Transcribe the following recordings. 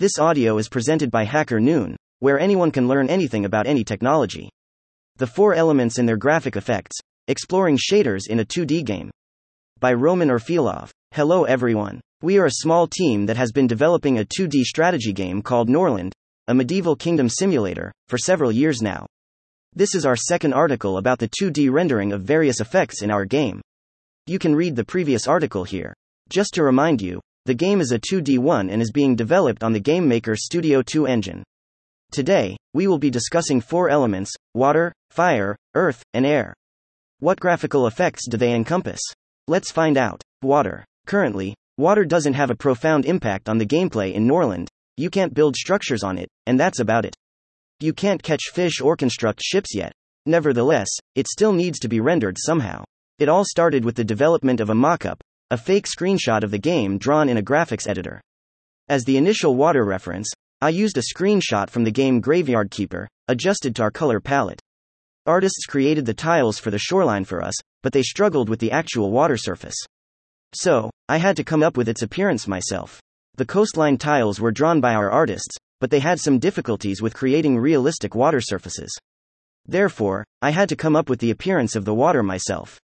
This audio is presented by Hacker Noon, where anyone can learn anything about any technology. The four elements and their graphic effects, exploring shaders in a 2D game. By Roman Orfilov. Hello everyone. We are a small team that has been developing a 2D strategy game called Norland, a medieval kingdom simulator, for several years now. This is our second article about the 2D rendering of various effects in our game. You can read the previous article here. Just to remind you, the game is a 2D one and is being developed on the GameMaker Studio 2 engine. Today, we will be discussing four elements water, fire, earth, and air. What graphical effects do they encompass? Let's find out. Water. Currently, water doesn't have a profound impact on the gameplay in Norland, you can't build structures on it, and that's about it. You can't catch fish or construct ships yet. Nevertheless, it still needs to be rendered somehow. It all started with the development of a mockup, a fake screenshot of the game drawn in a graphics editor. As the initial water reference, I used a screenshot from the game Graveyard Keeper, adjusted to our color palette. Artists created the tiles for the shoreline for us, but they struggled with the actual water surface. So, I had to come up with its appearance myself. The coastline tiles were drawn by our artists, but they had some difficulties with creating realistic water surfaces. Therefore, I had to come up with the appearance of the water myself.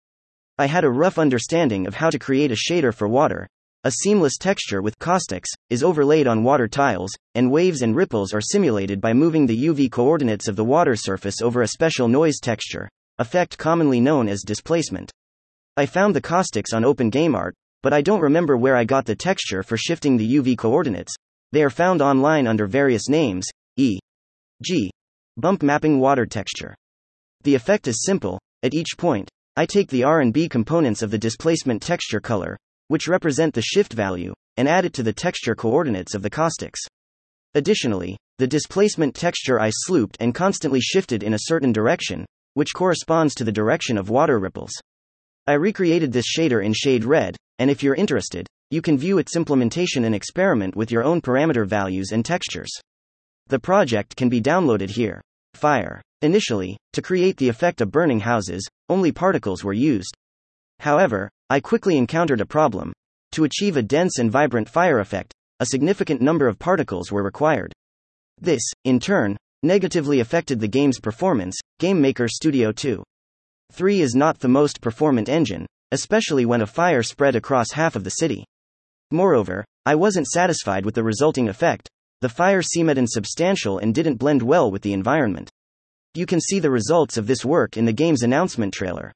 I had a rough understanding of how to create a shader for water. A seamless texture with caustics is overlaid on water tiles, and waves and ripples are simulated by moving the UV coordinates of the water surface over a special noise texture, effect commonly known as displacement. I found the caustics on OpenGameArt, but I don't remember where I got the texture for shifting the UV coordinates. They are found online under various names, e.g., bump mapping water texture. The effect is simple. At each point, I take the R&B components of the displacement texture color, which represent the shift value, and add it to the texture coordinates of the caustics. Additionally, the displacement texture I slooped and constantly shifted in a certain direction, which corresponds to the direction of water ripples. I recreated this shader in SHADERed, and if you're interested, you can view its implementation and experiment with your own parameter values and textures. The project can be downloaded here. Fire. Initially, to create the effect of burning houses, only particles were used. However, I quickly encountered a problem. To achieve a dense and vibrant fire effect, a significant number of particles were required. This, in turn, negatively affected the game's performance. Game Maker Studio 2 3 is not the most performant engine, especially when a fire spread across half of the city. Moreover, I wasn't satisfied with the resulting effect. The fire seemed insubstantial and didn't blend well with the environment. You can see the results of this work in the game's announcement trailer.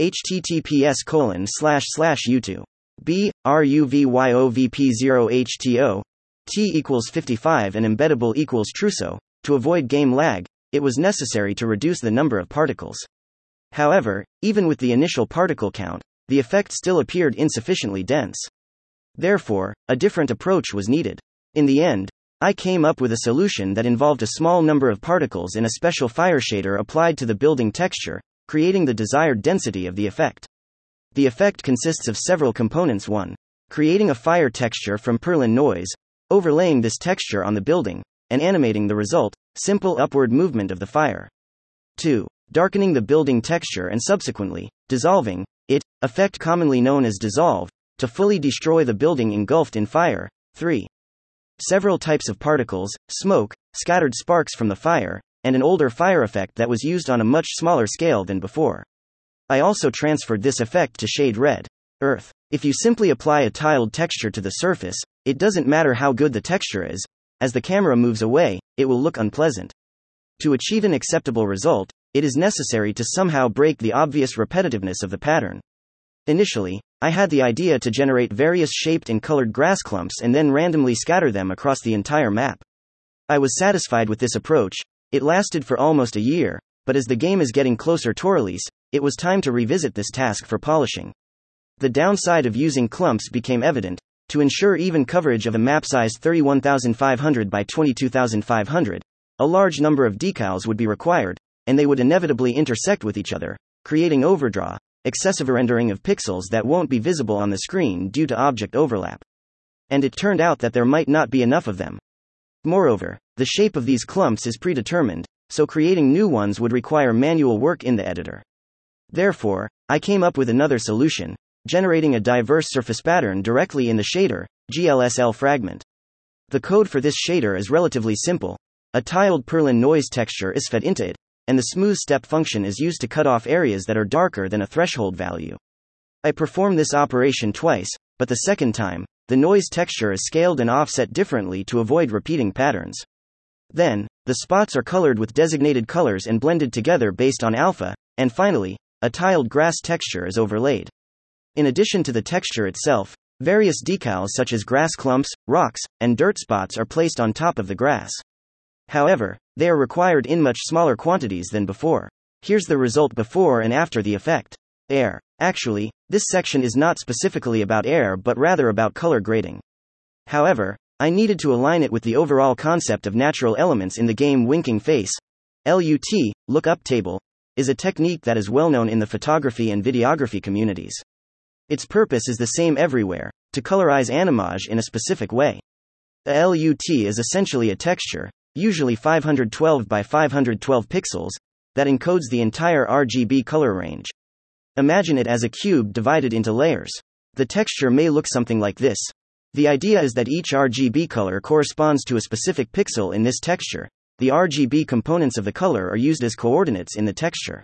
https colon slash slash youtube. B ruvyovp0 hto t equals 55 and embeddable equals trueso to avoid game lag it was necessary to reduce the number of particles. However even with the initial particle count the effect still appeared insufficiently dense. Therefore a different approach was needed. In the end I came up with a solution that involved a small number of particles in a special fire shader applied to the building texture, creating the desired density of the effect. The effect consists of several components 1. Creating a fire texture from Perlin noise, overlaying this texture on the building, and animating the result, simple upward movement of the fire. 2. Darkening the building texture and subsequently, dissolving it, effect commonly known as dissolve, to fully destroy the building engulfed in fire. 3 several types of particles, smoke, scattered sparks from the fire, and an older fire effect that was used on a much smaller scale than before. I also transferred this effect to SHADERed. Earth. If you simply apply a tiled texture to the surface, it doesn't matter how good the texture is, as the camera moves away, it will look unpleasant. To achieve an acceptable result, it is necessary to somehow break the obvious repetitiveness of the pattern. Initially, I had the idea to generate various shaped and colored grass clumps and then randomly scatter them across the entire map. I was satisfied with this approach, it lasted for almost a year, but as the game is getting closer to release, it was time to revisit this task for polishing. The downside of using clumps became evident. To ensure even coverage of a map size 31500 by 22500, a large number of decals would be required, and they would inevitably intersect with each other, creating overdraw, excessive rendering of pixels that won't be visible on the screen due to object overlap. And it turned out that there might not be enough of them. Moreover, the shape of these clumps is predetermined, so creating new ones would require manual work in the editor. Therefore, I came up with another solution generating a diverse surface pattern directly in the shader, GLSL fragment. The code for this shader is relatively simple. A tiled Perlin noise texture is fed into it, and the smooth step function is used to cut off areas that are darker than a threshold value. I perform this operation twice, but the second time, the noise texture is scaled and offset differently to avoid repeating patterns. Then, the spots are colored with designated colors and blended together based on alpha, and finally, a tiled grass texture is overlaid. In addition to the texture itself, various decals such as grass clumps, rocks, and dirt spots are placed on top of the grass. However, they are required in much smaller quantities than before. Here's the result before and after the effect. Air. Actually, this section is not specifically about air but rather about color grading. However, I needed to align it with the overall concept of natural elements in the game Winking Face. LUT, lookup table, is a technique that is well known in the photography and videography communities. Its purpose is the same everywhere to colorize animage in a specific way. A LUT is essentially a texture, usually 512 by 512 pixels, that encodes the entire RGB color range. Imagine it as a cube divided into layers. The texture may look something like this the idea is that each RGB color corresponds to a specific pixel in this texture. The RGB components of the color are used as coordinates in the texture.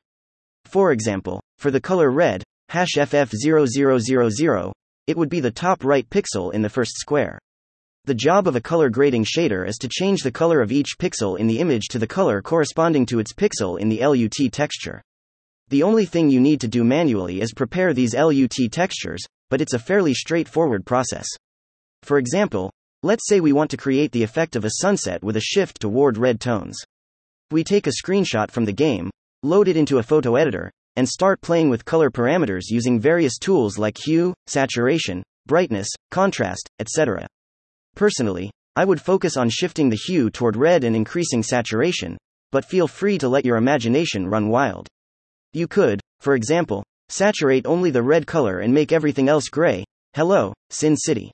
For example, for the color red, hash FF0000, it would be the top right pixel in the first square. The job of a color grading shader is to change the color of each pixel in the image to the color corresponding to its pixel in the LUT texture. The only thing you need to do manually is prepare these LUT textures, but it's a fairly straightforward process. For example, let's say we want to create the effect of a sunset with a shift toward red tones. We take a screenshot from the game, load it into a photo editor, and start playing with color parameters using various tools like hue, saturation, brightness, contrast, etc. Personally, I would focus on shifting the hue toward red and increasing saturation, but feel free to let your imagination run wild. You could, for example, saturate only the red color and make everything else gray. Hello, Sin City.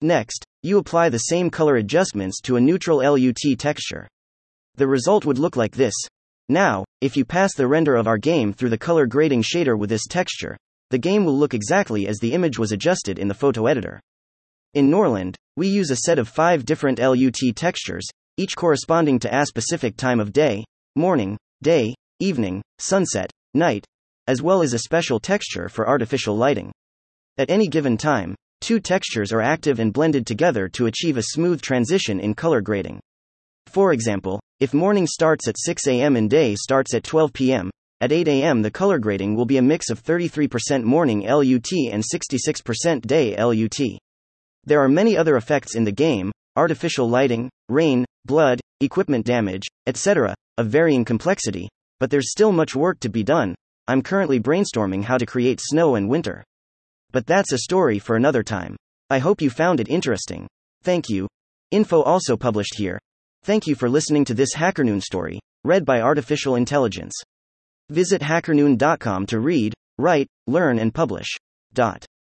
Next, you apply the same color adjustments to a neutral LUT texture. The result would look like this. Now, if you pass the render of our game through the color grading shader with this texture, the game will look exactly as the image was adjusted in the photo editor. In Norland, we use a set of five different LUT textures, each corresponding to a specific time of day, morning, day, evening, sunset, night, as well as a special texture for artificial lighting. At any given time, Two textures are active and blended together to achieve a smooth transition in color grading. For example, if morning starts at 6 a.m. and day starts at 12 p.m., at 8 a.m. the color grading will be a mix of 33% morning LUT and 66% day LUT. There are many other effects in the game artificial lighting, rain, blood, equipment damage, etc., of varying complexity, but there's still much work to be done. I'm currently brainstorming how to create snow and winter. But that's a story for another time. I hope you found it interesting. Thank you. Info also published here. Thank you for listening to this HackerNoon story, read by Artificial Intelligence. Visit hackerNoon.com to read, write, learn, and publish. Dot.